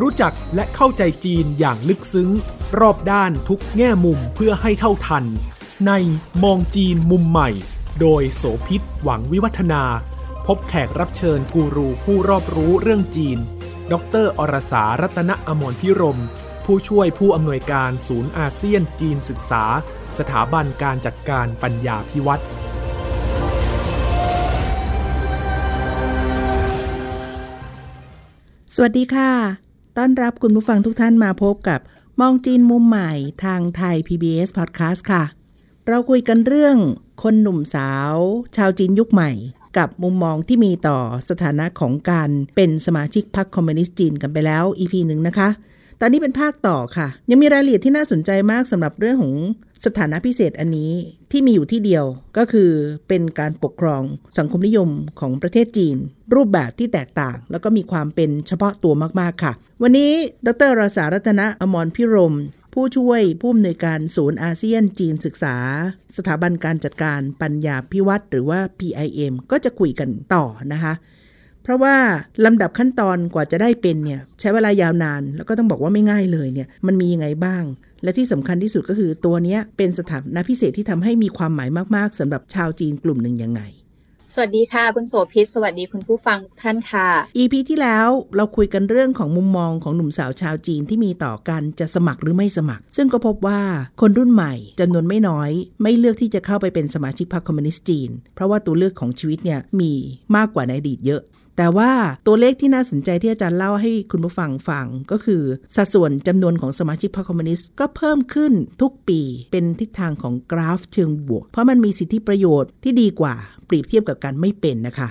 รู้จักและเข้าใจจีนอย่างลึกซึ้ง รอบด้านทุกแง่มุมเพื่อให้เท่าทัน ในมองจีนมุมใหม่ โดยโสพิษหวังวิวัฒนา พบแขกรับเชิญกูรูผู้รอบรู้เรื่องจีน ดรอรสารัตนอมรพิรม ผู้ช่วยผู้อำนวยการศูนย์อาเซียนจีนศึกษา สถาบันการจัดการปัญญาพิวัตรสวัสดีค่ะ ต้อนรับคุณผู้ฟังทุกท่านมาพบกับมองจีนมุมใหม่ทางไทย PBS Podcast ค่ะ เราคุยกันเรื่องคนหนุ่มสาว ชาวจีนยุคใหม่ กับมุมมองที่มีต่อสถานะของการเป็นสมาชิกพรรคคอมมิวนิสต์จีนกันไปแล้ว EP หนึ่งนะคะ ตอนนี้เป็นภาคต่อค่ะ ยังมีรายละเอียดที่น่าสนใจมากสำหรับเรื่องของสถานะพิเศษอันนี้ที่มีอยู่ที่เดียวก็คือเป็นการปกครองสังคมนิยมของประเทศจีน รูปแบบที่แตกต่าง แล้วก็มีความเป็นเฉพาะตัวมาก ๆ ค่ะ วันนี้ดรรสารัตนะอมรพิรม ผู้ช่วยผู้อำนวยการศูนย์อาเซียนจีนศึกษา สถาบันการจัดการปัญญาพิวัตรหรือว่า PIM ก็จะคุยกันต่อนะคะ เพราะว่าลำดับขั้นตอนกว่าจะได้เป็นเนี่ยใช้เวลายาวนาน แล้วก็ต้องบอกว่าไม่ง่ายเลยเนี่ยมันมียังไงบ้าง และที่สำคัญที่สุดก็คือตัวเนี้ยเป็นสถานะพิเศษที่ทำให้มีความหมายมาก ๆสำหรับชาวจีนกลุ่มหนึ่งยังไงสวัสดีค่ะคุณโสภิตสวัสดีคุณผู้ฟังทุกท่านค่ะ EP ที่แล้วเราคุยกันเรื่องของมุมมองของหนุ่มสาวชาวจีนที่มีต่อกันจะสมัครหรือไม่สมัคร ซึ่งก็พบว่าคนรุ่นใหม่จำนวนไม่น้อย ไม่เลือกที่จะเข้าไปเป็นสมาชิกพรรคคอมมิวนิสต์จีน เพราะว่าตัวเลือกของชีวิตเนี่ยมีมากกว่าในอดีตเยอะ แต่ว่าตัวเลขที่น่าสนใจที่อาจารย์เล่าให้คุณผู้ฟังฟังก็คือ สัดส่วนจำนวนของสมาชิกพรรคคอมมิวนิสต์ก็เพิ่มขึ้นทุกปีเป็นทิศทางของกราฟเชิงบวก เพราะมันมีสิทธิประโยชน์ที่ดีกว่า เปรียบเทียบกับการไม่เป็นนะคะ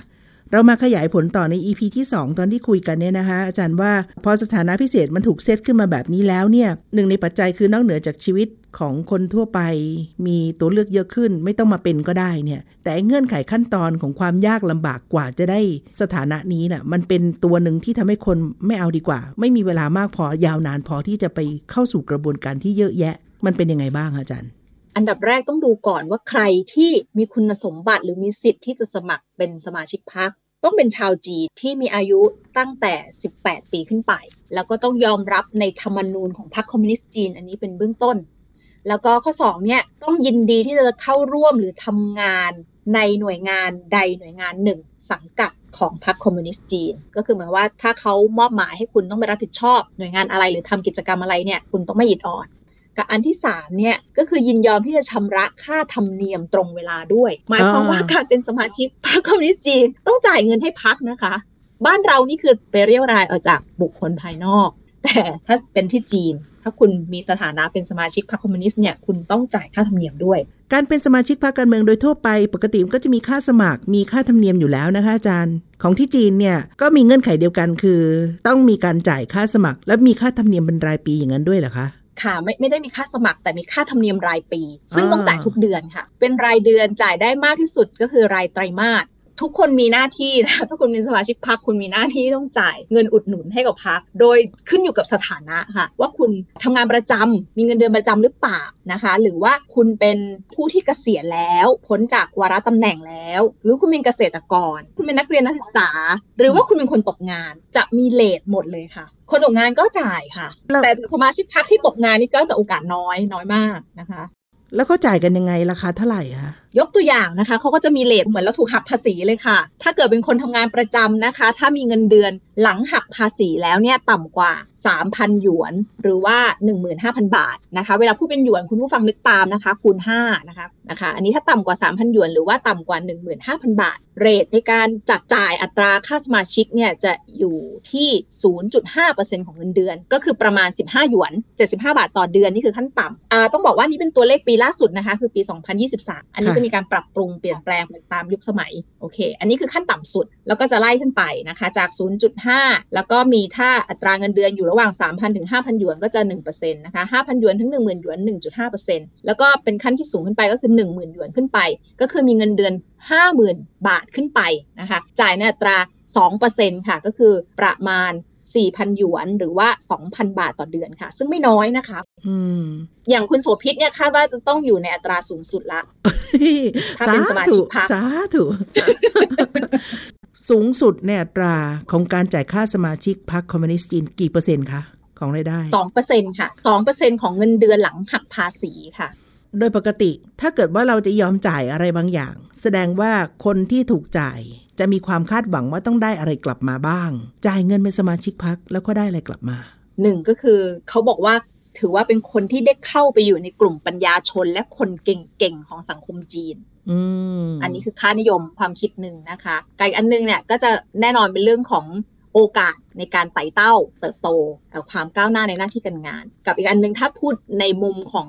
เรามาขยายผลต่อใน EP ที่ 2 ตอนที่คุยกันเนี่ยนะคะ อาจารย์ว่าพอสถานะพิเศษมันถูกเซตขึ้นมาแบบนี้แล้วเนี่ยหนึ่งในปัจจัยคือนอกเหนือจากชีวิตของคนทั่วไป มีตัวเลือกเยอะขึ้น ไม่ต้องมาเป็นก็ได้เนี่ย แต่เงื่อนไขขั้นตอนของความยากลำบากกว่าจะได้สถานะนี้น่ะมันเป็นตัวหนึ่งที่ทำให้คนไม่เอาดีกว่า ไม่มีเวลามากพอยาวนานพอที่จะไปเข้าสู่กระบวนการที่เยอะแยะ มันเป็นยังไงบ้างอาจารย์ อันดับแรกต้องดูก่อนว่าใครที่มีคุณสมบัติหรือมีสิทธิ์ที่จะสมัครเป็นสมาชิกพรรคต้องเป็นชาวจีนที่มีอายุตั้งแต่ 18 ปีขึ้นไป แล้วก็ต้องยอมรับในธรรมนูญของพรรคคอมมิวนิสต์จีน อันนี้เป็นเบื้องต้น แล้วก็ข้อ2เนี่ยต้องยินดีที่จะเข้าร่วมหรือทำงานในหน่วยงานใดหน่วยงานหนึ่ง สังกัดของพรรคคอมมิวนิสต์จีน ก็คือหมายว่าถ้าเขามอบหมายให้คุณต้องไปรับผิดชอบ หน่วยงานอะไรหรือทำกิจกรรมอะไรเนี่ยคุณต้องไม่หยิดอ่อน กับอันที่3เนี่ยก็คือยินยอมที่จะชำระค่าธรรมเนียมตรงเวลาด้วย หมายความว่าการเป็นสมาชิกพรรคคอมมิวนิสต์จีนต้องจ่ายเงินให้พรรคนะคะ บ้านเรานี่คือไปเรียกรายออกจากบุคคลภายนอก แต่ถ้าเป็นที่จีน ถ้าคุณมีสถานะเป็นสมาชิกพรรคคอมมิวนิสต์เนี่ยคุณต้องจ่ายค่าธรรมเนียมด้วย การเป็นสมาชิกพรรคการเมืองโดยทั่วไป ปกติมันก็จะมีค่าสมัครมีค่าธรรมเนียมอยู่แล้วนะคะอาจารย์ของที่จีนเนี่ยก็มีเงื่อนไขเดียวกันคือ ต้องมีการจ่ายค่าสมัคร และมีค่าธรรมเนียมเป็นรายปีอย่างนั้นด้วยเหรอคะ ค่ะไม่ไม่ได้มีค่าสมัครแต่มีค่าธรรมเนียมรายปี ซึ่งต้องจ่ายทุกเดือนค่ะ เป็นรายเดือนจ่ายได้มากที่สุดก็คือรายไตรมาส ทุกคนมีหน้าที่นะถ้าคุณเป็นสมาชิกพรรคคุณมีหน้าที่ต้องจ่ายเงินอุดหนุนให้กับพรรคโดยขึ้นอยู่กับสถานะค่ะ ว่าคุณทำงานประจำมีเงินเดือนประจำหรือเปล่านะคะ หรือว่าคุณเป็นผู้ที่เกษียณแล้วพ้นจากวาระตำแหน่งแล้ว หรือคุณเป็นเกษตรกร คุณเป็นนักเรียนนักศึกษา หรือว่าคุณเป็นคนตกงานจะมีเลทหมดเลยค่ะ คนตกงานก็จ่ายค่ะ แต่สมาชิกพรรคที่ตกงานนี่ก็จะโอกาสน้อยน้อยมากนะคะ แล้วเขาจ่ายกันยังไงราคาเท่าไหร่คะยกตัวอย่างนะคะเขาก็จะมีเลทเหมือนเราถูกหักภาษีเลยค่ะ ถ้าเกิดเป็นคนทำงานประจำนะคะ ถ้ามีเงินเดือนหลังหักภาษีแล้วเนี่ยต่ำกว่า 3,000 หยวน หรือว่า 15,000 บาทนะคะ เวลาพูดเป็นหยวนคุณผู้ฟังนึกตามนะคะ คูณ5นะคะนะคะ อันนี้ถ้าต่ำกว่า 3,000 หยวน หรือว่าต่ำกว่า 15,000 บาท เรทในการจัดจ่ายอัตราค่าสมาชิกเนี่ยจะอยู่ที่ 0.5%ของเงินเดือน ก็คือประมาณ 15 หยวน 75 บาทต่อเดือนนี่คือขั้นต่ำต้องบอกว่านี่เป็นตัวเลขปีล่าสุดนะคะคือปี 2023 อันนี้จะมีการปรับปรุงเปลี่ยนแปลงไปตามยุคสมัยโอเค อันนี้คือขั้นต่ำสุดแล้วก็จะไล่ขึ้นไปนะคะจาก 0.5 แล้วก็มีถ้าอัตราเงินเดือนอยู่ระหว่าง 3,000 ถึง 5,000 หยวนก็จะ1%นะคะ5,000 หยวนถึง 10,000 หยวน 1.5%แล้วก็เป็นขั้นที่สูงขึ้นไปก็คือ 10,000 หยวนขึ้นไป ก็คือมีเงินเดือน 50,000 บาทขึ้นไปนะคะจ่ายในอัตรา 2%ค่ะก็คือประมาณ 4,000 หยวนหรือว่า 2,000 บาทต่อเดือนค่ะ ซึ่งไม่น้อยนะคะอืมอย่างคุณโสภิตเนี่ยคาดว่าจะต้องอยู่ในอัตราสูงสุดละ ถ้าเป็นสมาชิกพรรคสาธุสูงสุดในอัตราของการจ่ายค่าสมาชิกพรรคคอมมิวนิสต์จีนกี่เปอร์เซ็นต์คะของรายได้สองเปอร์เซ็นค่ะสองเปอร์เซ็นของเงินเดือนหลังหักภาษีค่ะ โดยปกติถ้าเกิดว่าเราจะยอมจ่ายอะไรบางอย่าง แสดงว่าคนที่ถูกจ่ายจะมีความคาดหวังว่าต้องได้อะไรกลับมาบ้าง จ่ายเงินเป็นสมาชิกพรรคแล้วก็ได้อะไรกลับมาหนึ่งก็คือเขาบอกว่าถือว่าเป็นคนที่ได้เข้าไปอยู่ในกลุ่มปัญญาชนและคนเก่งๆของสังคมจีนอืมอันนี้คือค่านิยมความคิดหนึ่งนะคะกับอีกอันนึงเนี่ยก็จะแน่นอนเป็นเรื่องของโอกาส ในการไต่เต้าเติบโตเอ่อความก้าวหน้าในหน้าที่การงาน กับอีกอันนึงถ้าพูดในมุมของ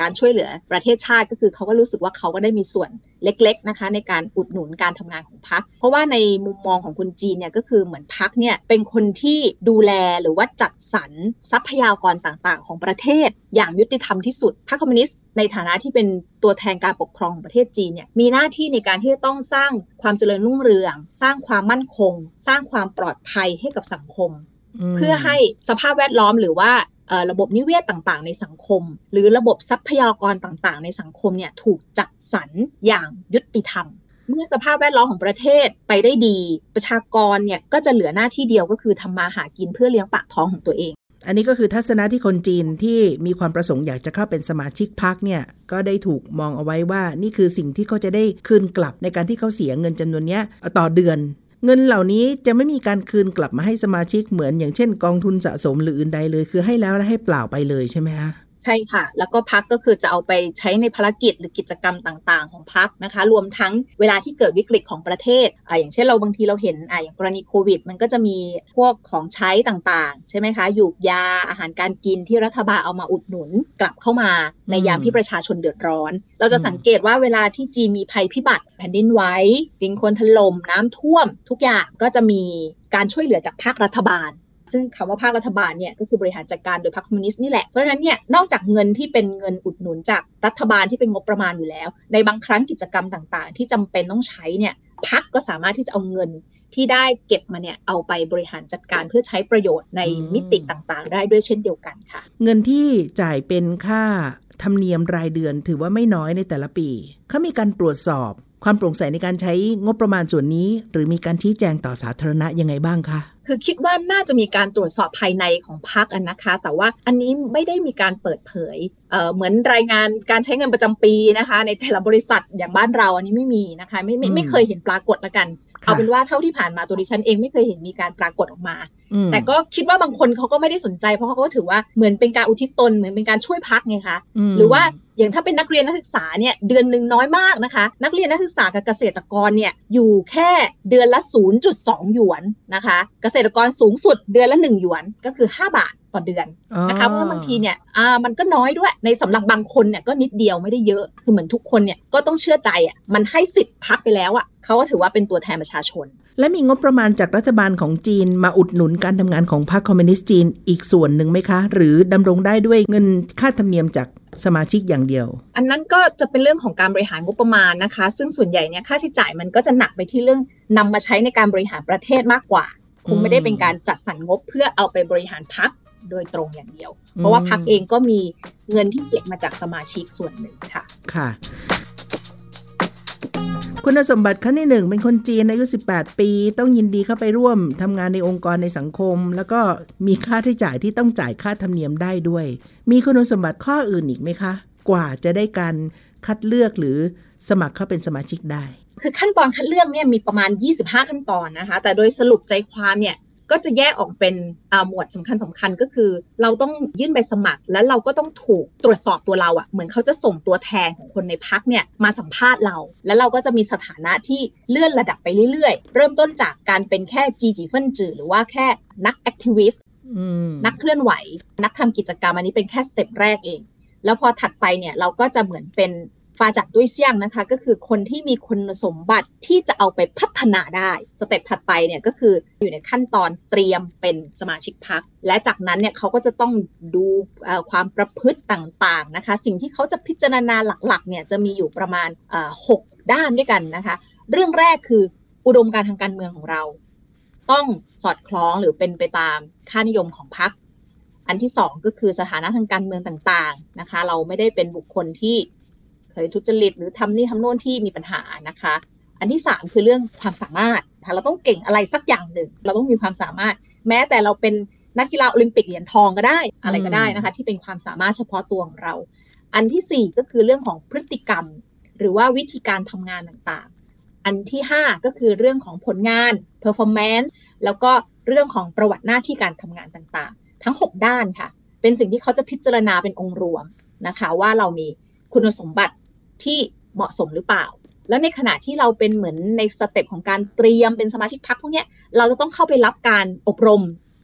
การช่วยเหลือประเทศชาติก็คือเขาก็รู้สึกว่าเขาก็ได้มีส่วนเล็กๆนะคะในการอุดหนุนการทำงานของพรรคเพราะว่าในมุมมองของคนจีนเนี่ยก็คือเหมือนพรรคเนี่ยเป็นคนที่ดูแลหรือว่าจัดสรรทรัพยากรต่างๆ ของประเทศ อย่างยุติธรรมที่สุดพรรคคอมมิวนิสต์ในฐานะที่เป็นตัวแทนการปกครองของประเทศจีนเนี่ยมีหน้าที่ในการที่จะต้องสร้างความเจริญรุ่งเรือง สร้างความมั่นคง สร้างความปลอดภัยให้กับสังคมมเพื่อให้สภาพแวดล้อมหรือว่าเอ่อระบบนิเวศต่างๆ ในสังคม หรือระบบทรัพยากรต่างๆ ในสังคมเนี่ยถูกจัดสรรอย่างยุติธรรม เมื่อสภาพแวดล้อมของประเทศไปได้ดี ประชากรเนี่ยก็จะเหลือหน้าที่เดียวก็คือทำมาหากินเพื่อเลี้ยงปากท้องของตัวเอง อันนี้ก็คือทัศนะที่คนจีนที่มีความประสงค์อยากจะเข้าเป็นสมาชิกพรรคเนี่ยก็ได้ถูกมองเอาไว้ว่านี่คือสิ่งที่เขาจะได้คืนกลับในการที่เขาเสียเงินจำนวนเนี้ยต่อเดือน เงินเหล่านี้จะไม่มีการคืนกลับมาให้สมาชิกเหมือนอย่างเช่น กองทุนสะสมหรืออื่นใดเลย คือให้แล้วและให้เปล่าไปเลยใช่ไหมคะ ใช่ค่ะ แล้วก็พักก็คือจะเอาไปใช้ในภารกิจหรือกิจกรรมต่างๆ ของพักนะคะ รวมทั้งเวลาที่เกิดวิกฤตของประเทศอ่าอย่างเช่นเราบางทีเราเห็นอ่าอย่างกรณีโควิด มันก็จะมีพวกของใช้ต่างๆ ใช่ไหมคะยูกยาอาหารการกินที่รัฐบาลเอามาอุดหนุนกลับเข้ามาในยามที่ประชาชนเดือดร้อน เราจะสังเกตว่าเวลาที่จีนมีภัยพิบัติ แผ่นดินไหวดินคนถล่มน้ำท่วม ทุกอย่างก็จะมีการช่วยเหลือจากภาครัฐบาล ซึ่งคำว่าภาครัฐบาลเนี่ยก็คือบริหารจัดการโดยพรรคคอมมิวนิสต์นี่แหละ เพราะฉะนั้นเนี่ยนอกจากเงินที่เป็นเงินอุดหนุนจากรัฐบาลที่เป็นงบประมาณอยู่แล้ว ในบางครั้งกิจกรรมต่างๆ ที่จำเป็นต้องใช้เนี่ยพรรคก็สามารถที่จะเอาเงินที่ได้เก็บมาเนี่ยเอาไปบริหารจัดการเพื่อใช้ประโยชน์ในมิติต่างๆ ได้ด้วยเช่นเดียวกันค่ะ เงินที่จ่ายเป็นค่าธรรมเนียมรายเดือนถือว่าไม่น้อยในแต่ละปีเขามีการตรวจสอบ ความโปร่งใสในการใช้งบประมาณส่วนนี้ หรือมีการชี้แจงต่อสาธารณะยังไงบ้างคะคือคิดว่าน่าจะมีการตรวจสอบภายในของพรรคอะนะคะ แต่ว่าอันนี้ไม่ได้มีการเปิดเผยเเหมือนรายงานการใช้เงินประจำปีนะคะ ในแต่ละบริษัทอย่างบ้านเราอันนี้ไม่มีนะคะ ไม่ไม่ไม่เคยเห็นปรากฏละกัน เอาเป็นว่าเท่าที่ผ่านมาตัวดิฉันเองไม่เคยเห็นมีการปรากฏออกมา แต่ก็คิดว่าบางคนเขาก็ไม่ได้สนใจเพราะเขาก็ถือว่าเหมือนเป็นการอุทิศตนเหมือนเป็นการช่วยพักไงคะมหรือว่าอย่างถ้าเป็นนักเรียนนักศึกษาเนี่ยเดือนหนึ่งน้อยมากนะคะ นักเรียนนักศึกษากับเกษตรกรเนี่ยอยู่แค่เดือนละ 0.2 หยวนนะคะ เกษตรกรสูงสุดเดือนละ 1 หยวนก็คือ 5 บาทต่อเดือนอ๋อนะคะเพราะว่าบางทีเนี่ยอ่ามันก็น้อยด้วยในสำหรับบางคนเนี่ยก็นิดเดียวไม่ได้เยอะคือเหมือนทุกคนเนี่ยก็ต้องเชื่อใจอะมันให้สิทธิ์พักไปแล้วอะเขาก็ถือว่าเป็นตัวแทนประชาชน และมีงบประมาณจากรัฐบาลของจีนมาอุดหนุนการทำงานของพรรคคอมมิวนิสต์จีนอีกส่วนหนึ่งไหมคะ หรือดำรงได้ด้วยเงินค่าธรรมเนียมจากสมาชิกอย่างเดียว อันนั้นก็จะเป็นเรื่องของการบริหารงบประมาณนะคะ ซึ่งส่วนใหญ่เนี่ยค่าใช้จ่ายมันก็จะหนักไปที่เรื่องนำมาใช้ในการบริหารประเทศมากกว่า คงไม่ได้เป็นการจัดสรรงบเพื่อเอาไปบริหารพักโดยตรงอย่างเดียว เพราะว่าพักเองก็มีเงินที่เก็บมาจากสมาชิกส่วนหนึ่งค่ะ ค่ะ คุณสมบัติขั้นที่หนึ่งเป็นคนจีนอายุ 18 ปี ต้องยินดีเข้าไปร่วมทำงานในองค์กรในสังคม แล้วก็มีค่าใช้จ่ายที่ต้องจ่ายค่าธรรมเนียมได้ด้วย มีคุณสมบัติข้ออื่นอีกไหมคะ กว่าจะได้การคัดเลือกหรือสมัครเข้าเป็นสมาชิกได้ คือขั้นตอนคัดเลือกเนี่ยมีประมาณ 25 ขั้นตอนนะคะ แต่โดยสรุปใจความเนี่ย ก็จะแยกออกเป็นอ่าหมวดสำคัญสำคัญก็คือ เราต้องยื่นใบสมัคร แล้วเราก็ต้องถูกตรวจสอบตัวเราอะ่ะเหมือนเขาจะส่งตัวแทนของคนในพักเนี่ยมาสัมภาษณ์เรา แล้วเราก็จะมีสถานะที่เลื่อนระดับไปเรื่อยๆ เริ่มต้นจากการเป็นแค่积极分子หรือว่าแค่นัก activist อืมนักเคลื่อนไหว นักทำกิจกรรมอันนี้เป็นแค่ step แรกเอง แล้วพอถัดไปเนี่ยเราก็จะเหมือนเป็น 发展对象นะคะ ก็คือคนที่มีคุณสมบัติที่จะเอาไปพัฒนาได้ step ถัดไปเนี่ยก็คืออยู่ในขั้นตอนเตรียมเป็นสมาชิกพรรค และจากนั้นเนี่ยเขาก็จะต้องดูความประพฤติต่างๆนะคะ สิ่งที่เขาจะพิจารณาหลักๆเนี่ยจะมีอยู่ประมาณเอ่อหกด้านด้วยกันนะคะ เรื่องแรกคืออุดมการทางการเมืองของเรา ต้องสอดคล้องหรือเป็นไปตามค่านิยมของพรรคอันที่สองก็คือสถานะทางการเมืองต่างๆนะคะ เราไม่ได้เป็นบุคคลที่ เคยทุจริตหรือทำนี่ทำโน่นที่มีปัญหานะคะ อันที่สามคือเรื่องความสามารถเราต้องเก่งอะไรสักอย่างหนึ่ง เราต้องมีความสามารถ แม้แต่เราเป็นนักกีฬาโอลิมปิกเหรียญทองก็ได้อะไรก็ได้นะคะ ที่เป็นความสามารถเฉพาะตัวของเรา อันที่ 4 ก็คือเรื่องของพฤติกรรม หรือว่าวิธีการทำงานต่างๆ อันที่ 5 ก็คือเรื่องของผลงาน performance แล้วก็เรื่องของประวัติหน้าที่การทำงานต่างๆ ทั้ง 6 ด้านค่ะ เป็นสิ่งที่เขาจะพิจารณาเป็นองค์รวมนะคะ ว่าเรามีคุณสมบัติ ที่เหมาะสมหรือเปล่า แล้วในขณะที่เราเป็นเหมือนในสเต็ปของการเตรียมเป็นสมาชิกพรรคพวกนี้เราจะต้องเข้าไปรับการอบรม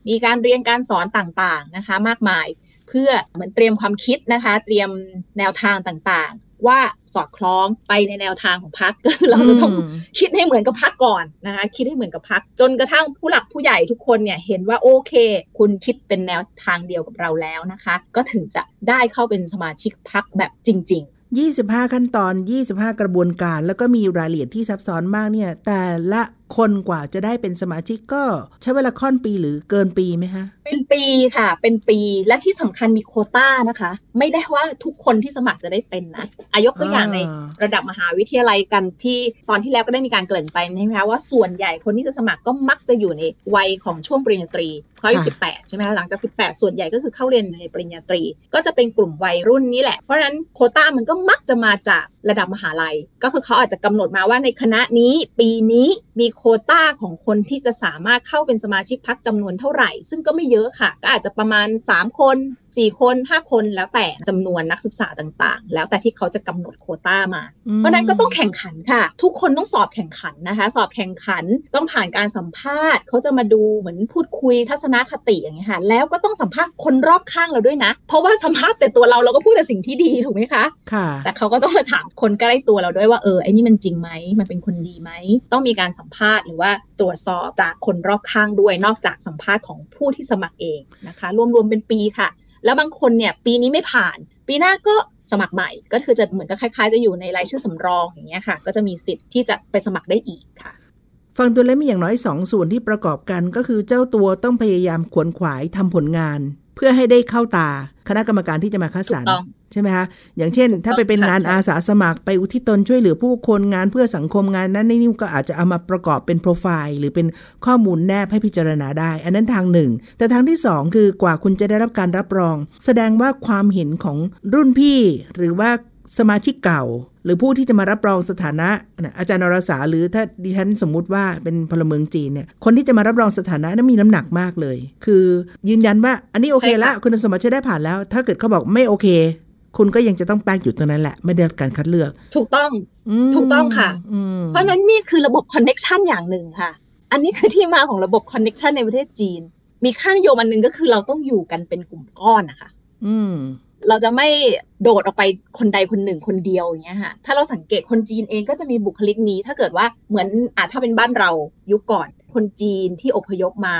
มีการเรียนการสอนต่างๆนะคะ มากมาย เพื่อเหมือนเตรียมความคิดนะคะ เตรียมแนวทางต่างๆ ว่าสอดคล้องไปในแนวทางของพรรคก็เราจะต้องคิดให้เหมือนกับพรรคก่อนนะคะ คิดให้เหมือนกับพรรคจนกระทั่งผู้หลักผู้ใหญ่ทุกคนเนี่ยเห็นว่าโอเค คุณคิดเป็นแนวทางเดียวกับเราแล้วนะคะ ก็ถึงจะได้เข้าเป็นสมาชิกพรรคแบบจริง ๆ 25 ขั้นตอน 25 กระบวนการ แล้วก็มีรายละเอียดที่ซับซ้อนมากเนี่ย แต่ละ คนกว่าจะได้เป็นสมาชิกก็ใช้เวลาค่อนปีหรือเกินปีไหมคะเป็นปีค่ะ เป็นปีและที่สำคัญมีโคต้านะคะ ไม่ได้ว่าทุกคนที่สมัครจะได้เป็นนะอายกตัวอย่างในระดับมหาวิทยาลัยกันที่ตอนที่แล้วก็ได้มีการเกริ่นไปใช่ไหมคะว่าส่วนใหญ่คนที่จะสมัครก็มักจะอยู่ในวัยของช่วงปริญญาตรีเขาอายุสิบแปดใช่ไหมคะหลังจากสิบแปดส่วนใหญ่ก็คือเข้าเรียนในปริญญาตรี ก็จะเป็นกลุ่มวัยรุ่นนี้แหละ เพราะฉะนั้นโคต้ามันก็มักจะมาจากระดับมหาลัย ก็คือเขาอาจจะกำหนดมาว่าในคณะนี้ปีนี้ มีโคต้าของคนที่จะสามารถเข้าเป็นสมาชิกพักจำนวนเท่าไหร่ ซึ่งก็ไม่เยอะค่ะ ก็อาจจะประมาณ 3 คน4 คน 5 คนแล้วแต่จำนวนนักศึกษาต่างๆ แล้วแต่ที่เขาจะกำหนดโคต้ามา เพราะนั้นก็ต้องแข่งขันค่ะ ทุกคนต้องสอบแข่งขันนะคะ สอบแข่งขันต้องผ่านการสัมภาษณ์ เขาจะมาดูเหมือนพูดคุยทัศนคติอย่างเงี้ยค่ะแล้วก็ต้องสัมภาษณ์คนรอบข้างเราด้วยนะ เพราะว่าสัมภาษณ์แต่ตัวเราเราก็พูดแต่สิ่งที่ดีถูกไหมคะค่ะ แต่เขาก็ต้องมาถามคนใกล้ตัวเราด้วยว่าเออไอ้นี่มันจริงไหมมันเป็นคนดีไหมต้องมีการสัมภาษณ์หรือว่าตรวจสอบจากคนรอบข้างด้วย นอกจากสัมภาษณ์ของผู้ที่สมัครเองนะคะ รวมๆเป็นปีค่ะ แล้วบางคนเนี่ยปีนี้ไม่ผ่าน ปีหน้าก็สมัครใหม่ ก็คือจะเหมือนกับคล้ายๆ จะอยู่ในรายชื่อสำรองอย่างเงี้ยค่ะ ก็จะมีสิทธิ์ที่จะไปสมัครได้อีกค่ะฟังตัวแล้วมีอย่างน้อยสองส่วนที่ประกอบกันก็คือเจ้าตัวต้องพยายามขวนขวายทำผลงาน เพื่อให้ได้เข้าตาคณะกรรมการที่จะมาคัดสรรใช่ไหมคะ อย่างเช่น ถ้าไปเป็นงานอาสาสมัครไปอุทิศตนช่วยเหลือผู้คนงานเพื่อสังคมงานนั้นนี่ก็อาจจะเอามาประกอบเป็นโปรไฟล์ หรือเป็นข้อมูลแนบให้พิจารณาได้ อันนั้นทางหนึ่ง แต่ทางที่สองคือกว่าคุณจะได้รับการรับรอง แสดงว่าความเห็นของรุ่นพี่ หรือว่า สมาชิกเก่า หรือผู้ที่จะมารับรองสถานะอาจารย์นรสาหรือถ้าดิฉันสมมุติว่าเป็นพลเมืองจีนเนี่ยคนที่จะมารับรองสถานะนั้นมีน้ำหนักมากเลย คือยืนยันว่าอันนี้โอเคละคุณสมบัติใช้ได้ผ่านแล้ว ถ้าเกิดเขาบอกไม่โอเค คุณก็ยังจะต้องแป้กอยู่ตรงนั้นแหละ ไม่ได้รับการคัดเลือก ถูกต้องถูกต้องค่ะเพราะนั้นนี่คือระบบ connectionอย่างหนึ่งค่ะ อันนี้คือที่มาของระบบ connection ในประเทศจีน มีค่านิยมอันหนึ่งก็คือเราต้องอยู่กันเป็นกลุ่มก้อนนะคะอืม เราจะไม่โดดออกไปคนใดคนหนึ่งคนเดียวอย่างเงี้ยค่ะ ถ้าเราสังเกตคนจีนเองก็จะมีบุคลิกนี้ ถ้าเกิดว่าเหมือนอ่าถ้าเป็นบ้านเรายุคก่อน คนจีนที่อพยพมา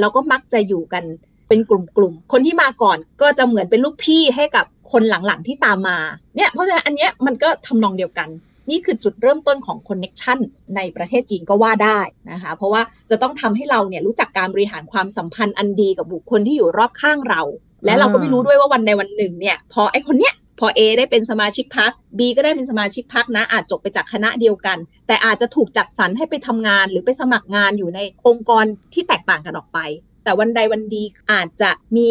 เราก็มักจะอยู่กันเป็นกลุ่มๆ คนที่มาก่อนก็จะเหมือนเป็นลูกพี่ให้กับคนหลังๆที่ตามมา เนี่ย เพราะฉะนั้นอันเนี้ยมันก็ทำนองเดียวกัน นี่คือจุดเริ่มต้นของคอนเน็ชันในประเทศจีนก็ว่าได้นะคะ เพราะว่าจะต้องทำให้เราเนี่ยรู้จักการบริหารความสัมพันธ์อันดีกับบุคคลที่อยู่รอบข้างเรา และเราก็ไม่รู้ด้วยว่าวันใดวันหนึ่งเนี่ยพอไอคนเนี้ยพอ A ได้เป็นสมาชิกพัก B ก็ได้เป็นสมาชิกพักนะ อาจจบไปจากคณะเดียวกัน แต่อาจจะถูกจัดสรรให้ไปทำงาน หรือไปสมัครงานอยู่ในองค์กรที่แตกต่างกันออกไป แต่วันใดวันดีอาจจะมี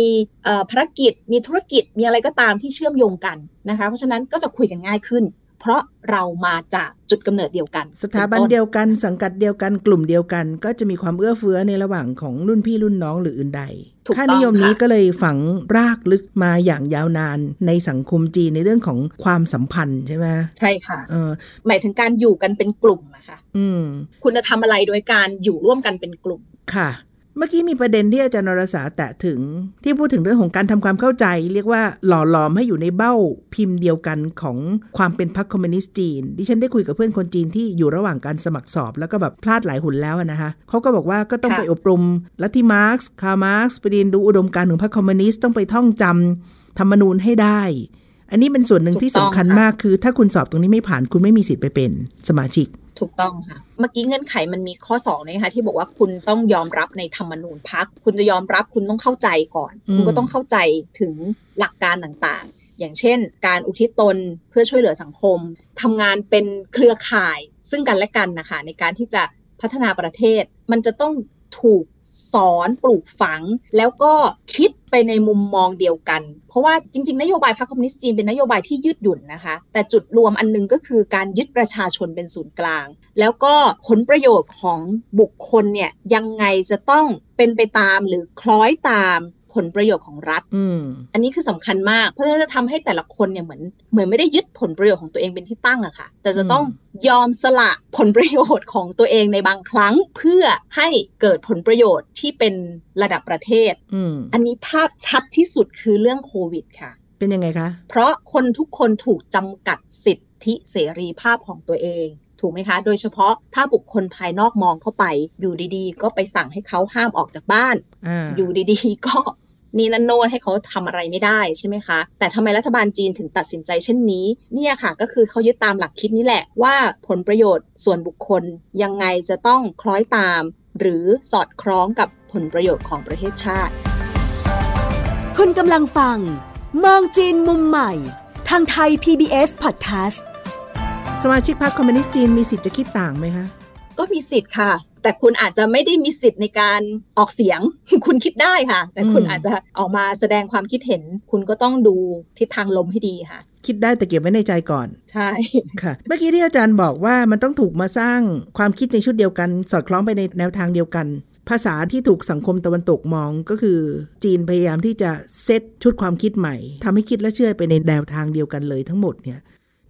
ภารกิจ มีธุรกิจมีอะไรก็ตามที่เชื่อมโยงกันนะคะ เพราะฉะนั้นก็จะคุยกันง่ายขึ้น เพราะเรามาจากจุดกำเนิดเดียวกัน สถาบันเดียวกันสังกัดเดียวกันกลุ่มเดียวกัน ก็จะมีความเอื้อเฟื้อในระหว่างของรุ่นพี่รุ่นน้องหรืออื่นใดค่านิยมนี้ก็เลยฝังรากลึกมาอย่างยาวนานในสังคมจีนในเรื่องของความสัมพันธ์ใช่ไหมใช่ค่ะเออหมายถึงการอยู่กันเป็นกลุ่มอะค่ะอืมคุณจะทำอะไรโดยการอยู่ร่วมกันเป็นกลุ่มค่ะ เมื่อกี้มีประเด็นที่อาจารย์นรสาแตะถึงที่พูดถึงเรื่องของการทำความเข้าใจ เรียกว่าหล่อหลอมให้อยู่ในเบ้าพิมพ์เดียวกันของความเป็นพรรคคอมมิวนิสต์จีน ดิฉันได้คุยกับเพื่อนคนจีนที่อยู่ระหว่างการสมัครสอบ แล้วก็แบบพลาดหลายหุนแล้วนะคะเขาก็บอกว่าก็ต้องไปอบรมลัทธิมาร์กซ์คาร์ลมาร์กซ์ไปเรียนดูอุดมการณ์ของพรรคคอมมิวนิสต์ต้องไปท่องจำธรรมนูญให้ได้ อันนี้เป็นส่วนหนึ่งที่สำคัญมากคือ ถ้าคุณสอบตรงนี้ไม่ผ่านคุณไม่มีสิทธิ์ไปเป็นสมาชิก ถูกต้องค่ะ เมื่อกี้เงื่อนไขมันมีข้อสองนะคะที่บอกว่าคุณต้องยอมรับในธรรมนูญพรรค คุณจะยอมรับคุณต้องเข้าใจก่อน คุณก็ต้องเข้าใจถึงหลักการต่างๆ อย่างเช่น การอุทิศตนเพื่อช่วยเหลือสังคมทำงานเป็นเครือข่ายซึ่งกันและกันนะคะในการที่จะพัฒนาประเทศ มันจะต้อง ถูกสอนปลูกฝัง แล้วก็คิดไปในมุมมองเดียวกัน เพราะว่าจริง ๆ นโยบายพรรคคอมมิวนิสต์จีนเป็นนโยบายที่ยืดหยุ่นนะคะ แต่จุดรวมอันนึงก็คือการยึดประชาชนเป็นศูนย์กลาง แล้วก็ผลประโยชน์ของบุคคลเนี่ยยังไงจะต้องเป็นไปตามหรือคล้อยตาม ผลประโยชน์ของรัฐอืมอันนี้คือสำคัญมาก เพราะฉะนั้นจะทำให้แต่ละคนเนี่ยเหมือนเหมือนไม่ได้ยึดผลประโยชน์ของตัวเองเป็นที่ตั้งอะค่ะ แต่จะต้องยอมสละผลประโยชน์ของตัวเองในบางครั้ง เพื่อให้เกิดผลประโยชน์ที่เป็นระดับประเทศอืมอันนี้ภาพชัดที่สุดคือเรื่องโควิดค่ะ เป็นยังไงคะ เพราะคนทุกคนถูกจำกัดสิทธิเสรีภาพของตัวเองถูกไหมคะ โดยเฉพาะถ้าบุคคลภายนอกมองเข้าไป อยู่ดีๆ ก็ไปสั่งให้เขาห้ามออกจากบ้านอ่าอยู่ดีๆ ก็ นี่นั่นโน้นให้เขาทำอะไรไม่ได้ใช่ไหมคะ แต่ทำไมรัฐบาลจีนถึงตัดสินใจเช่นนี้ เนี่ยค่ะก็คือเขายึดตามหลักคิดนี้แหละว่าผลประโยชน์ส่วนบุคคลยังไงจะต้องคล้อยตาม หรือสอดคล้องกับผลประโยชน์ของประเทศชาติ คุณกำลังฟัง มองจีนมุมใหม่ ทางไทย PBS Podcast สมาชิกพรรคคอมมิวนิสต์จีนมีสิทธิ์จะคิดต่างไหมคะ ก็มีสิทธิ์ค่ะ แต่คุณอาจจะไม่ได้มีสิทธิ์ในการออกเสียง คุณคิดได้ค่ะ แต่คุณอืมอาจจะออกมาแสดงความคิดเห็น คุณก็ต้องดูทิศทางลมให้ดีค่ะ คิดได้แต่เก็บไว้ในใจก่อน ใช่ค่ะ เมื่อกี้ที่อาจารย์บอกว่ามันต้องถูกมาสร้างความคิดในชุดเดียวกัน สอดคล้องไปในแนวทางเดียวกัน ภาษาที่ถูกสังคมตะวันตกมองก็คือ จีนพยายามที่จะเซตชุดความคิดใหม่ทำให้คิดและเชื่อไปในแนวทางเดียวกันเลยทั้งหมดเนี่ย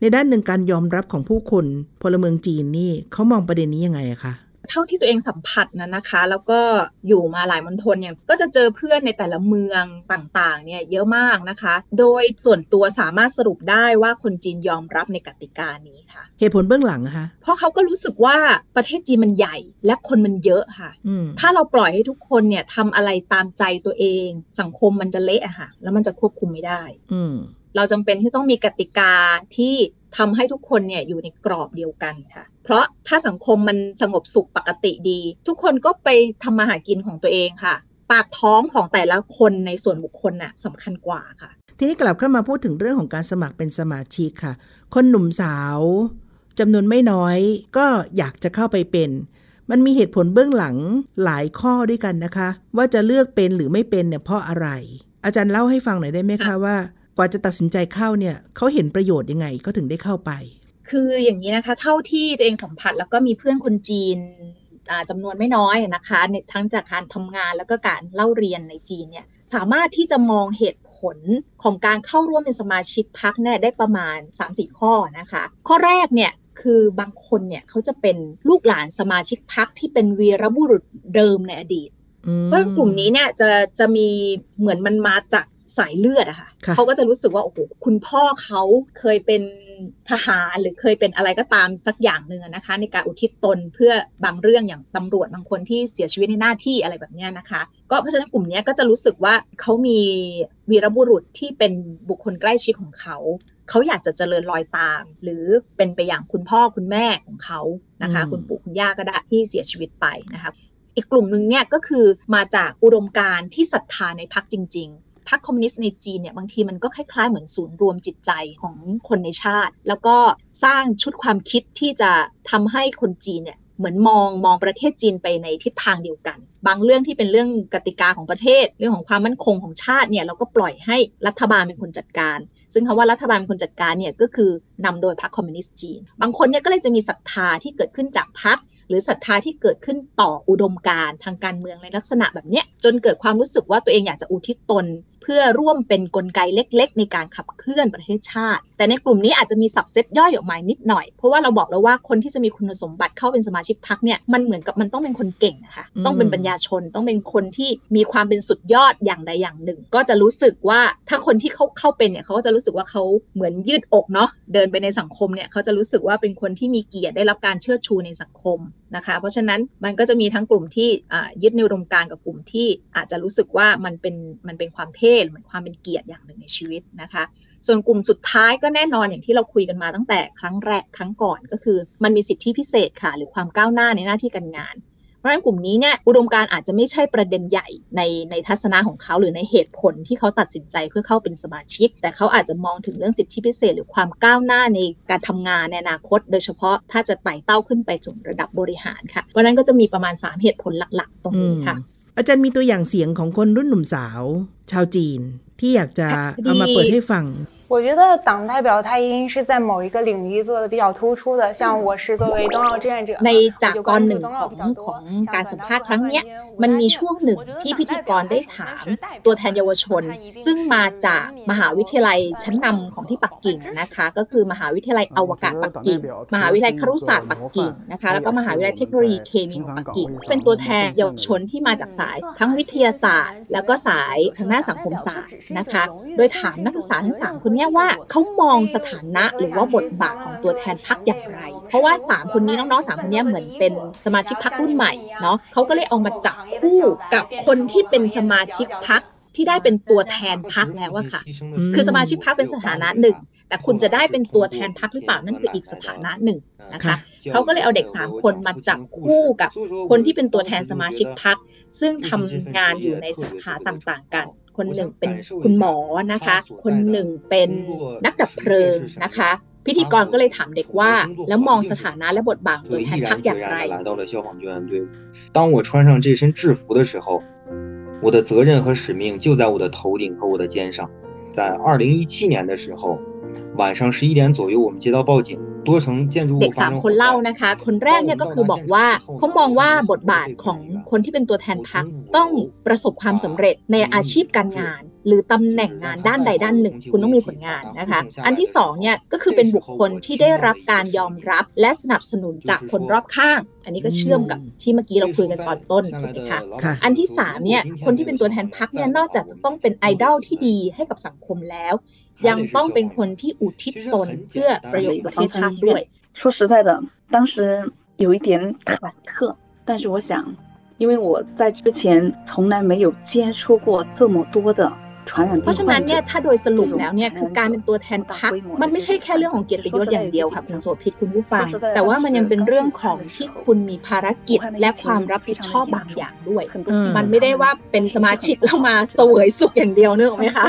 ในด้านหนึ่งการยอมรับของผู้คนพลเมืองจีนนี่เขามองประเด็นนี้ยังไงอะคะ เท่าที่ตัวเองสัมผัสนะนะคะ แล้วก็อยู่มาหลายมณฑลเนี่ยก็จะเจอเพื่อนในแต่ละเมืองต่างๆเนี่ยเยอะมากนะคะ โดยส่วนตัวสามารถสรุปได้ว่าคนจีนยอมรับในกติกานี้ค่ะ เหตุผลเบื้องหลังอะคะเพราะเขาก็รู้สึกว่าประเทศจีนมันใหญ่และคนมันเยอะค่ะอืมถ้าเราปล่อยให้ทุกคนเนี่ยทำอะไรตามใจตัวเอง สังคมมันจะเละอะค่ะแล้วมันจะควบคุมไม่ได้ อืมเราจำเป็นที่ต้องมีกติกาที่ ทำให้ทุกคนเนี่ยอยู่ในกรอบเดียวกันค่ะ เพราะถ้าสังคมมันสงบสุขปกติดี ทุกคนก็ไปทำมาหากินของตัวเองค่ะ ปากท้องของแต่ละคนในส่วนบุคคลน่ะสำคัญกว่าค่ะ ทีนี้กลับเข้ามาพูดถึงเรื่องของการสมัครเป็นสมาชิกค่ะ คนหนุ่มสาวจำนวนไม่น้อยก็อยากจะเข้าไปเป็นมันมีเหตุผลเบื้องหลังหลายข้อด้วยกันนะคะ ว่าจะเลือกเป็นหรือไม่เป็นเนี่ยเพราะอะไร อาจารย์เล่าให้ฟังหน่อยได้ไหมคะว่า กว่าจะตัดสินใจเข้าเนี่ยเขาเห็นประโยชน์ยังไงเขาถึงได้เข้าไป คืออย่างนี้นะคะ เท่าที่ตัวเองสัมผัสแล้วก็มีเพื่อนคนจีนอ่าจำนวนไม่น้อยนะคะในทั้งจากการทำงานแล้วก็การเล่าเรียนในจีนเนี่ยสามารถที่จะมองเหตุผลของการเข้าร่วมเป็นสมาชิกพักเนี่ยได้ประมาณ 3-4 ข้อนะคะ ข้อแรกเนี่ยคือบางคนเนี่ยเขาจะเป็นลูกหลานสมาชิกพักที่เป็นวีรบุรุษเดิมในอดีตอืมเพราะกลุ่มนี้เนี่ยจะจะมีเหมือนมันมาจาก สายเลือดอะค่ะค่ะเขาก็จะรู้สึกว่าโอ้โหคุณพ่อเขาเคยเป็นทหารหรือเคยเป็นอะไรก็ตามสักอย่างหนึ่งอะนะคะ ในการอุทิศตนเพื่อบางเรื่องอย่างตำรวจบางคนที่เสียชีวิตในหน้าที่อะไรแบบเนี้ยนะคะ ก็เพราะฉะนั้นกลุ่มเนี้ยก็จะรู้สึกว่าเขามีวีรบุรุษที่เป็นบุคคลใกล้ชิดของเขาเขาอยากจะเจริญรอยตาม หรือเป็นไปอย่างคุณพ่อคุณแม่ของเขานะคะอืมคุณปู่คุณย่าก็ได้ที่เสียชีวิตไปนะคะอีกกลุ่มหนึ่งเนี่ยก็คือมาจากอุดมการณ์ที่ศรัทธาในพรรคจริง ๆ พรรคคอมมิวนิสต์ในจีนเนี่ยบางทีมันก็คล้ายๆเหมือนศูนย์รวมจิตใจของคนในชาติ แล้วก็สร้างชุดความคิดที่จะทำให้คนจีนเนี่ยเหมือนมองมองประเทศจีนไปในทิศทางเดียวกัน บางเรื่องที่เป็นเรื่องกติกาของประเทศ เรื่องของความมั่นคงของชาติเนี่ยเราก็ปล่อยให้รัฐบาลเป็นคนจัดการ ซึ่งคำว่ารัฐบาลเป็นคนจัดการเนี่ยก็คือนำโดยพรรคคอมมิวนิสต์จีน บางคนเนี่ยก็เลยจะมีศรัทธาที่เกิดขึ้นจากพรรคหรือศรัทธาที่เกิดขึ้นต่ออุดมการทางการเมืองในลักษณะแบบเนี้ยจนเกิดความรู้สึกว่าตัวเองอยากจะอุทิศตน เพื่อร่วมเป็นนกลไกเล็ก ๆ ในการขับเคลื่อนประเทศชาติ แต่ในกลุ่มนี้อาจจะมีสับเซตย่อยออกมานิดหน่อย เพราะว่าเราบอกแล้วว่าคนที่จะมีคุณสมบัติเข้าเป็นสมาชิกพรรคเนี่ยมันเหมือนกับมันต้องเป็นคนเก่งนะคะอืมต้องเป็นปัญญาชนต้องเป็นคนที่มีความเป็นสุดยอดอย่างใดอย่างหนึ่ง ก็จะรู้สึกว่าถ้าคนที่เขาเข้าเป็นเนี่ยเขาก็จะรู้สึกว่าเขาเหมือนยืดอกเนาะเดินไปในสังคมเนี่ยเขาจะรู้สึกว่าเป็นคนที่มีเกียรติได้รับการเชิดชูในสังคมนะคะ เพราะฉะนั้นมันก็จะมีทั้งกลุ่มที่ยึดในอุดมการกับกลุ่มที่อาจจะรู้สึกว่ามันเป็นมันเป็นความเท่เหมือนความเป็นเกียรติอย่างหนึ่งในชีวิตนะคะ ส่วนกลุ่มสุดท้ายก็แน่นอนอย่างที่เราคุยกันมาตั้งแต่ครั้งแรกครั้งก่อนก็คือ มันมีสิทธิพิเศษค่ะ หรือความก้าวหน้าในหน้าที่การงาน ราะฉะนั้นกลุ่มนี้เนี่ยอุดมการณ์อาจจะไม่ใช่ประเด็นใหญ่ในในทัศนะของเขาหรือในเหตุผลที่เขาตัดสินใจเพื่อเข้าเป็นสมาชิก แต่เขาอาจจะมองถึงเรื่องสิทธิพิเศษ หรือความก้าวหน้าในการทำงานในอนาคต โดยเฉพาะถ้าจะไต่เต้าขึ้นไปถึงระดับบริหารค่ะเพราะนั้นก็จะมีประมาณ 3 เหตุผลหลัก ๆ ตรงนี้ค่ะ อาจารย์มีตัวอย่างเสียงของคนรุ่นหนุ่มสาว ชาวจีนที่อยากจะเอามาเปิดให้ฟัง 我觉得党代表他一定是在某一个领域做的比较突出的，像我是作为冬奥志愿者，ในจากตอนหนึ่งของของการสัมภาษณ์ครั้งนี้มันมีช่วงหนึ่งที่พิธีกรได้ถามตัวแทนเยาวชน ซึ่งมาจากมหาวิทยาลัยชั้นนำของที่ปักกิ่งนะคะ ก็คือมหาวิทยาลัยอวกาศปักกิ่ง มหาวิทยาลัยครุศาสตร์ปักกิ่งนะคะแล้วก็มหาวิทยาลัยเทคโนโลยีเคมีของปักกิ่งเป็นตัวแทนเยาวชนที่มาจากสายทั้งวิทยาศาสตร์ แล้วก็สายทางด้านสังคมศาสตร์นะคะ โดยถามนักศึกษาทั้งสามคน นี้ว่าเขามองสถานะหรือว่าบทบาทของตัวแทนพักอย่างไร เพราะว่า 3 คนนี้น้องๆ3คนนี้เหมือนเป็นสมาชิกพักรุ่นใหม่เนาะเขาก็เลยเอามาจับคู่กับคนที่เป็นสมาชิกพักที่ได้เป็นตัวแทนพักแล้วอะค่ะ คือสมาชิกพักเป็นสถานะหนึ่ง แต่คุณจะได้เป็นตัวแทนพักหรือเปล่านั่นคืออีกสถานะหนึ่งนะคะ เขาก็เลยเอาเด็ก 3 คนมาจับคู่กับคนที่เป็นตัวแทนสมาชิกพัก ซึ่งทำงานอยู่ในสาขาต่างๆกัน คนหนึ่งเป็นคุณหมอนะคะ คนหนึ่งเป็นนักดับเพลิงนะคะ พิธีกรก็เลยถามเด็กว่า แล้วมองสถานะและบทบาทตัวแทนพักอย่างไร当我穿上这身制服的时候，我的责任和使命就在我的头顶和我的肩上。在二零一七年的时候， 晚上十一点左右，我们接到报警，เด็กสามคนเล่านะคะ คนแรกเนี่ยก็คือบอกว่าเขามองว่าบทบาทของคนที่เป็นตัวแทนพักต้องประสบความสำเร็จในอาชีพการงาน หรือตำแหน่งงานด้านใดด้านหนึ่ง คุณต้องมีผลงานนะคะ อันที่สองเนี่ยก็คือเป็นบุคคลที่ได้รับการยอมรับและสนับสนุนจากคนรอบข้าง อันนี้ก็เชื่อมกับที่เมื่อกี้เราคุยกันตอนต้นถูกไหมคะอันที่สามเนี่ยคนที่เป็นตัวแทนพักเนี่ยนอกจากจะต้องเป็นไอดอลที่ดีให้กับสังคมแล้ว ยังต้องเป็นคนที่อุทิศตนเพื่อประโยชน์ประเทศชาติด้วย说实在的，当时有一点忐忑，但是我想，因为我在之前从来没有接触过这么多的 เพราะฉะนั้นเนี่ยถ้าโดยสรุปแล้วเนี่ยคือการเป็นตัวแทนพักมันไม่ใช่แค่เรื่องของเกียรติยศอย่างเดียวค่ะคุณโสภิตคุณผู้ฟัง แต่ว่ามันยังเป็นเรื่องของที่คุณมีภารกิจและความรับผิดชอบบางอย่างด้วย มันไม่ได้ว่าเป็นสมาชิกแล้วมาเสวยสุขอย่างเดียวเนอะไหมคะ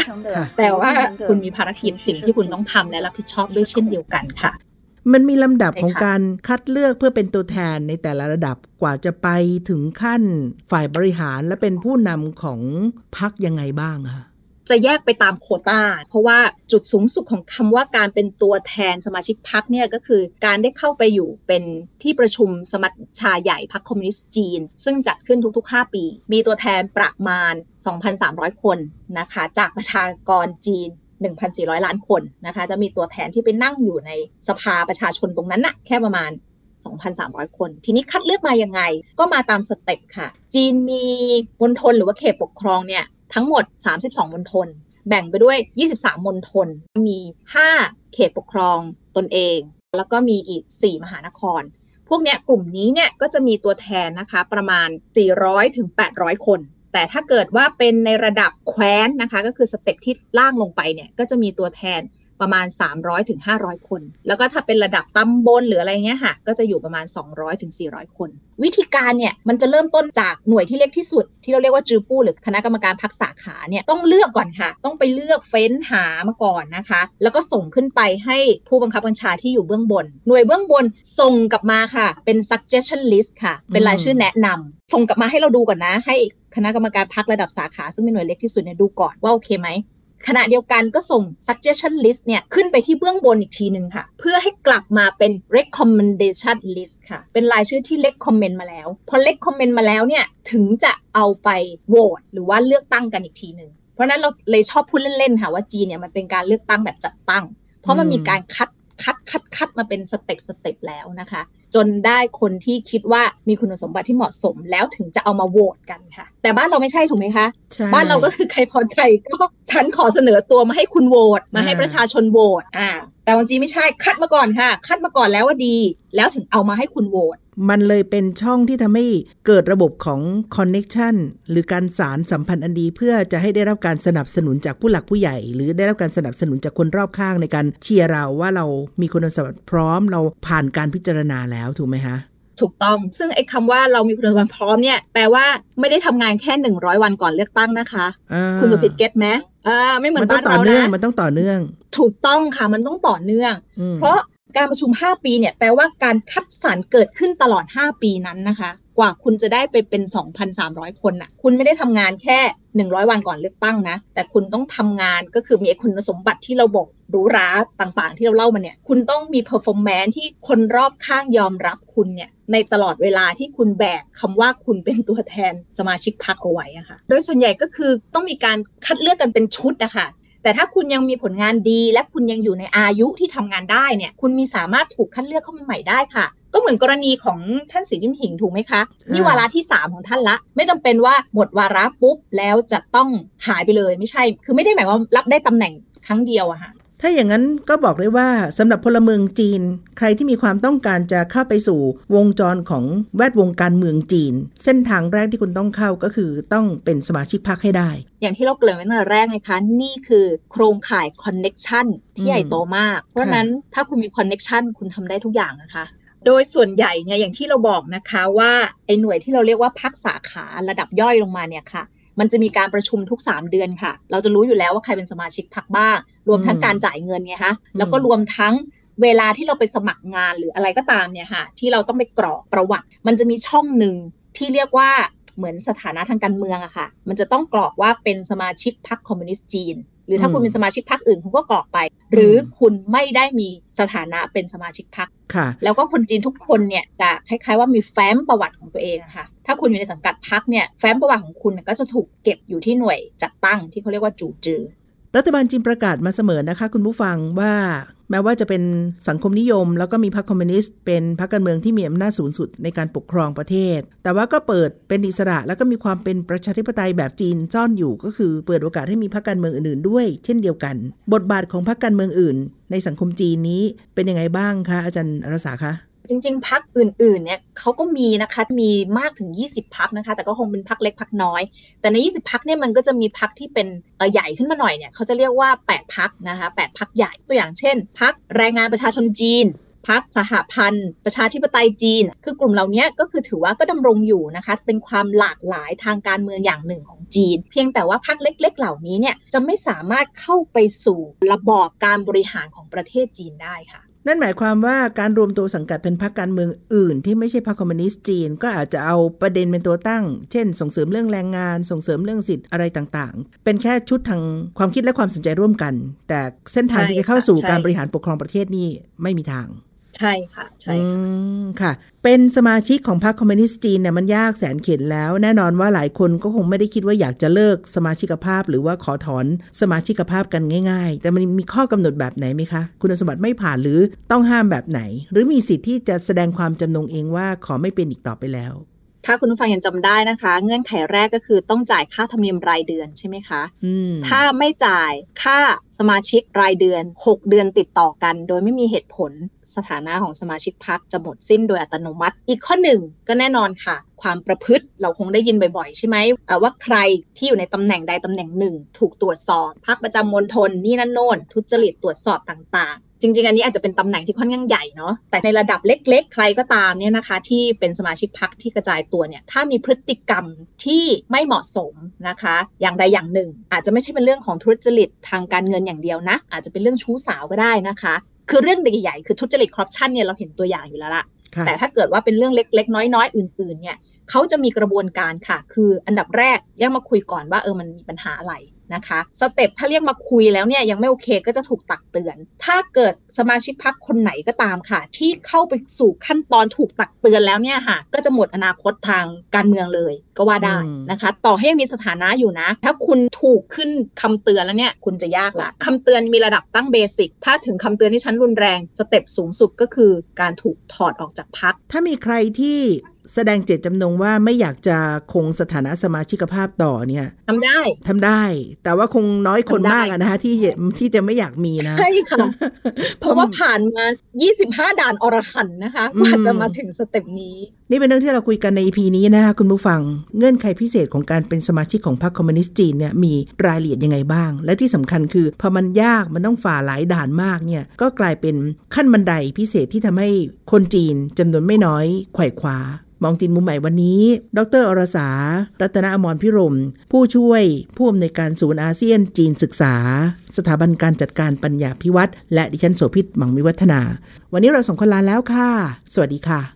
แต่ว่าคุณมีภารกิจสิ่งที่คุณต้องทำและรับผิดชอบด้วยเช่นเดียวกันค่ะมันมีลำดับของการคัดเลือกเพื่อเป็นตัวแทนในแต่ละระดับกว่าจะไปถึงขั้นฝ่ายบริหารและเป็นผู้นำของพักยังไงบ้างคะ จะแยกไปตามโคตาเพราะว่าจุดสูงสุดของคำว่าการเป็นตัวแทนสมาชิกพรรคเนี่ยก็คือการได้เข้าไปอยู่เป็นที่ประชุมสมัชชาใหญ่พรรคคอมมิวนิสต์จีน ซึ่งจัดขึ้นทุก ๆ 5 ปี มีตัวแทนประมาณ 2,300 คนนะคะ จากประชากรจีน1,400 ล้านคนนะคะ จะมีตัวแทนที่ไปนั่งอยู่ในสภาประชาชนตรงนั้นน่ะแค่ประมาณ 2,300 คน ทีนี้คัดเลือกมายังไง ก็มาตาม step ค่ะ จีนมีมณฑลหรือว่าเขตปกครองเนี่ย ทั้งหมด 32มณฑลแบ่งไปด้วย 23มณฑลมี 5 เขตปกครองตนเอง แล้วก็มีอีก 4 มหานคร พวกเนี้ยกลุ่มนี้เนี่ยก็จะมีตัวแทนนะคะประมาณ 400ถึง800 คน แต่ถ้าเกิดว่าเป็นในระดับแคว้นนะคะ ก็คือ step ที่ล่างลงไปเนี่ยก็จะมีตัวแทน ประมาณ 300ถึง500 คน แล้วก็ถ้าเป็นระดับตำบลหรืออะไรเงี้ยค่ะ ก็จะอยู่ประมาณ 200ถึง400 คน วิธีการเนี่ยมันจะเริ่มต้นจากหน่วยที่เล็กที่สุด ที่เราเรียกว่าจือปู้หรือคณะกรรมการพักสาขาเนี่ยต้องเลือกก่อนค่ะ ต้องไปเลือกเฟ้นหามาก่อนนะคะ แล้วก็ส่งขึ้นไปให้ผู้บังคับบัญชาที่อยู่เบื้องบน หน่วยเบื้องบนส่งกลับมาค่ะ เป็น suggestion list ค่ะ เป็นรายชื่อแนะนำส่งกลับมาให้เราดูก่อนนะ ให้คณะกรรมการพักระดับสาขาซึ่งเป็นหน่วยเล็กที่สุดเนี่ยดูก่อนว่าโอเคไหม ขณะเดียวกันก็ส่ง suggestion list เนี่ยขึ้นไปที่เบื้องบนอีกทีหนึ่งค่ะ เพื่อให้กลับมาเป็น recommendation list ค่ะ เป็นรายชื่อที่ recommend มาแล้ว พอ recommend มาแล้วเนี่ย ถึงจะเอาไปโหวตหรือว่าเลือกตั้งกันอีกทีหนึ่งเพราะนั้นเราเลยชอบพูดเล่นๆค่ะว่าจีนเนี่ยมันเป็นการเลือกตั้งแบบจัดตั้ง เพราะมันมีการคัดคัดคัดคัดมาเป็น step step แล้วนะคะจนได้คนที่คิดว่ามีคุณสมบัติที่เหมาะสมแล้วถึงจะเอามาโหวตกันค่ะ แต่บ้านเราไม่ใช่ถูกไหมคะ บ้านเราก็คือใครพอใจก็ฉันขอเสนอตัวมาให้คุณโหวตมาให้ประชาชนโหวตอ่าแต่วันจีไม่ใช่คัดมาก่อนค่ะ คัดมาก่อนแล้วว่าดี แล้วถึงเอามาให้คุณโหวตมันเลยเป็นช่องที่ทำให้เกิดระบบของคอนเน็ชันหรือการสารสัมพันธ์อันดี เพื่อจะให้ได้รับการสนับสนุนจากผู้หลักผู้ใหญ่ หรือได้รับการสนับสนุนจากคนรอบข้างในการเชียร์เราว่าเรามีคุณสมบัติพร้อมเราผ่านการพิจารณาแล้วถูกไหมคะถูกต้อง ซึ่งไอ้คำว่าเรามีคุณสมบัติพร้อมเนี่ยแปลว่าไม่ได้ทำงานแค่100วันก่อนเลือกตั้งนะคะอ่าคุณสุพิตเก็ตไหมอ่าไม่เหมือมันนต้องบ้านต่อเราเนื่องนะมันต้องต่อเนื่อง ถูกต้องค่ะมันต้องต่อเนื่องอืมเพราะการประชุม 5 ปีเนี่ยแปลว่าการคัดสรรเกิดขึ้นตลอด 5 ปีนั้นนะคะ กว่าคุณจะได้ไปเป็น 2,300 คนน่ะ คุณไม่ได้ทำงานแค่ 100 วันก่อนเลือกตั้งนะ แต่คุณต้องทำงานก็คือมีคุณสมบัติที่เราบอกรูหราต่างๆ ที่เราเล่ามาเนี่ย คุณต้องมี performance ที่คนรอบข้างยอมรับคุณเนี่ย ในตลอดเวลาที่คุณแบกคำว่าคุณเป็นตัวแทนสมาชิกพรรคเอาไว้อะค่ะ โดยส่วนใหญ่ก็คือต้องมีการคัดเลือกกันเป็นชุดนะคะแต่ถ้าคุณยังมีผลงานดี และคุณยังอยู่ในอายุที่ทำงานได้เนี่ย คุณมีสามารถถูกคัดเลือกเข้ามาใหม่ได้ค่ะ ก็เหมือนกรณีของท่านสีจิ้นผิงถูกไหมคะ นี่วาระที่ 3 ของท่านละ ไม่จำเป็นว่าหมดวาระปุ๊บแล้วจะต้องหายไปเลยไม่ใช่ คือไม่ได้หมายว่ารับได้ตำแหน่งครั้งเดียวอะค่ะถ้าอย่างนั้นก็บอกได้ว่าสำหรับพลเมืองจีน ใครที่มีความต้องการจะเข้าไปสู่วงจรของแวดวงการเมืองจีน เส้นทางแรกที่คุณต้องเข้าก็คือต้องเป็นสมาชิกพรรคให้ได้ อย่างที่เราเกริ่นไว้ตั้งแต่แรกนะคะนี่คือโครงข่าย connection ที่ใหญ่โตมาก เพราะฉะนั้นถ้าคุณมี connection คุณทำได้ทุกอย่างนะคะ โดยส่วนใหญ่เนี่ยอย่างที่เราบอกนะคะว่าไอ้หน่วยที่เราเรียกว่าพรรคสาขาระดับย่อยลงมาเนี่ยค่ะ มันจะมีการประชุมทุก 3 เดือนค่ะ เราจะรู้อยู่แล้วว่าใครเป็นสมาชิกพรรคบ้าง รวมทั้งการจ่ายเงินไงคะแล้วก็รวมทั้งเวลาที่เราไปสมัครงานหรืออะไรก็ตามเนี่ยค่ะ ที่เราต้องไปกรอกประวัติ มันจะมีช่องหนึ่งที่เรียกว่าเหมือนสถานะทางการเมืองอะค่ะ มันจะต้องกรอกว่าเป็นสมาชิกพรรคคอมมิวนิสต์จีน หรือถ้าคุณเป็นสมาชิกพรรคอื่นคุณก็กรอกไป หรือคุณไม่ได้มีสถานะเป็นสมาชิกพรรคค่ะแล้วก็คนจีนทุกคนเนี่ยจะคล้ายๆว่ามีแฟ้มประวัติของตัวเองอะค่ะ ถ้าคุณอยู่ในสังกัดพรรคเนี่ยแฟ้มประวัติของคุณก็จะถูกเก็บอยู่ที่หน่วยจัดตั้งที่เขาเรียกว่าจูจือ รัฐบาลจีนประกาศมาเสมอนะคะ คุณผู้ฟังว่าแม้ว่าจะเป็นสังคมนิยม แล้วก็มีพรรคคอมมิวนิสต์เป็นพรรคการเมืองที่มีอำนาจสูงสุดในการปกครองประเทศ แต่ว่าก็เปิดเป็นอิสระ แล้วก็มีความเป็นประชาธิปไตยแบบจีนซ่อนอยู่ ก็คือเปิดโอกาสให้มีพรรคการเมืองอื่นๆ ด้วย เช่นเดียวกัน บทบาทของพรรคการเมืองอื่น ในสังคมจีนนี้เป็นยังไงบ้างคะอาจารย์อรสาคะ จริง ๆ พักอื่น ๆ เนี่ยเขาก็มีนะคะ มีมากถึง 20 พักนะคะ แต่ก็คงเป็นพักเล็กพักน้อย แต่ใน 20 พักเนี่ยมันก็จะมีพักที่เป็นใหญ่ขึ้นมาหน่อยเนี่ยเขาจะเรียกว่า 8 พักนะคะ8พักใหญ่ตัวอย่างเช่น พักแรงงานประชาชนจีนพักสหพันธ์ ประชาธิปไตยจีน คือกลุ่มเหล่านี้ก็คือถือว่าก็ดำรงอยู่นะคะ เป็นความหลากหลายทางการเมืองอย่างหนึ่งของจีน เพียงแต่ว่าพักเล็ก ๆ เหล่านี้เนี่ยจะไม่สามารถเข้าไปสู่ระบอบการบริหารของประเทศจีนได้ค่ะ นั่นหมายความว่าการรวมตัวสังกัดเป็นพรรคการเมืองอื่น ที่ไม่ใช่พรรคคอมมิวนิสต์จีน ก็อาจจะเอาประเด็นเป็นตัวตั้ง เช่น ส่งเสริมเรื่องแรงงาน ส่งเสริมเรื่องสิทธิ์อะไรต่างๆ เป็นแค่ชุดทางความคิดและความสนใจร่วมกัน แต่เส้นทางที่จะเข้าสู่การบริหารปกครองประเทศนี่ไม่มีทาง ใช่ค่ะ ใช่ค่ะค่ะ เป็นสมาชิกของพรรคคอมมิวนิสต์จีนเนี่ยมันยากแสนเข็ญแล้ว แน่นอนว่าหลายคนก็คงไม่ได้คิดว่าอยากจะเลิกสมาชิกภาพ หรือว่าขอถอนสมาชิกภาพกันง่าย ๆ แต่มันมีข้อกำหนดแบบไหนไหมคะ คุณสมบัติไม่ผ่านหรือต้องห้ามแบบไหน หรือมีสิทธิ์ที่จะแสดงความจำนงเองว่าขอไม่เป็นอีกต่อไปแล้ว ถ้าคุณผู้ฟังยังจำได้นะคะ เงื่อนไขแรกก็คือต้องจ่ายค่าธรรมเนียมรายเดือนใช่ไหมคะอืมถ้าไม่จ่ายค่าสมาชิกรายเดือน 6 เดือนติดต่อกัน โดยไม่มีเหตุผลสถานะของสมาชิกพักจะหมดสิ้นโดยอัตโนมัติ อีกข้อหนึ่งก็แน่นอนค่ะ ความประพฤติเราคงได้ยินบ่อยๆ ใช่ไหมเอ่อว่าใครที่อยู่ในตำแหน่งใดตำแหน่งหนึ่ง ถูกตรวจสอบพักประจำมณฑลนี่นั่นโน่นทุจริตตรวจสอบต่างๆ จริง ๆ อันนี้อาจจะเป็นตำแหน่งที่ค่อนข้างใหญ่เนาะแต่ในระดับเล็ก ๆ ใครก็ตามเนี่ยนะคะ ที่เป็นสมาชิกพักที่กระจายตัวเนี่ยถ้ามีพฤติกรรมที่ไม่เหมาะสมนะคะ อย่างใดอย่างหนึ่ง อาจจะไม่ใช่เป็นเรื่องของทุจริตทางการเงินอย่างเดียวนะ อาจจะเป็นเรื่องชู้สาวก็ได้นะคะ คือเรื่องใหญ่ๆคือทุจริตคอร์รัปชันเนี่ยเราเห็นตัวอย่างอยู่แล้วล่ะค่ะแต่ถ้าเกิดว่าเป็นเรื่องเล็ก ๆ น้อยๆ อื่น ๆเนี่ย เขาจะมีกระบวนการค่ะ คืออันดับแรกเรียกมาคุยก่อนว่าเออมันมีปัญหาอะไรนะคะสเต็ปถ้าเรียกมาคุยแล้วเนี่ยยังไม่โอเคก็จะถูกตักเตือน ถ้าเกิดสมาชิกพักคนไหนก็ตามค่ะ ที่เข้าไปสู่ขั้นตอนถูกตักเตือนแล้วเนี่ยค่ะ ก็จะหมดอนาคตทางการเมืองเลยก็ว่าได้นะคะ ต่อให้ยังมีสถานะอยู่นะ ถ้าคุณถูกขึ้นคำเตือนแล้วเนี่ยคุณจะยากละคำเตือนมีระดับตั้งเบสิกถ้าถึงคำเตือนที่ชั้นรุนแรงสเต็ปสูงสุดก็คือการถูกถอดออกจากพักถ้ามีใครที่ แสดงเจตจำนงว่าไม่อยากจะคงสถานะสมาชิกภาพต่อเนี่ยทำได้ทำได้ แต่ว่าคงน้อยคนทำได้มากอะนะคะที่จะที่จะไม่อยากมีนะใช่ค่ะ เพราะว่าผ่านมา 25 ด่านอรหันต์นะคะอืมกว่าจะมาถึง step นี้ นี่เป็นเรื่องที่เราคุยกันใน EP นี้นะคะคุณผู้ฟัง เงื่อนไขพิเศษของการเป็นสมาชิกของพรรคคอมมิวนิสต์จีนเนี่ยมีรายละเอียดยังไงบ้าง และที่สำคัญคือพอมันยากมันต้องฝ่าหลายด่านมากเนี่ยก็กลายเป็นขั้นบันไดพิเศษที่ทำให้คนจีนจำนวนไม่น้อยไขว่คว้ามองจีนมุมใหม่วันนี้ ดร.อรสา รัตนอมรภิรมย์ ผู้ช่วยผู้อำนวยการศูนย์อาเซียนจีนศึกษา สถาบันการจัดการปัญญาพิวัตรและดิฉันโสภิตหมังวิวัฒนา วันนี้เราสองคนลาแล้วค่ะ สวัสดีค่ะ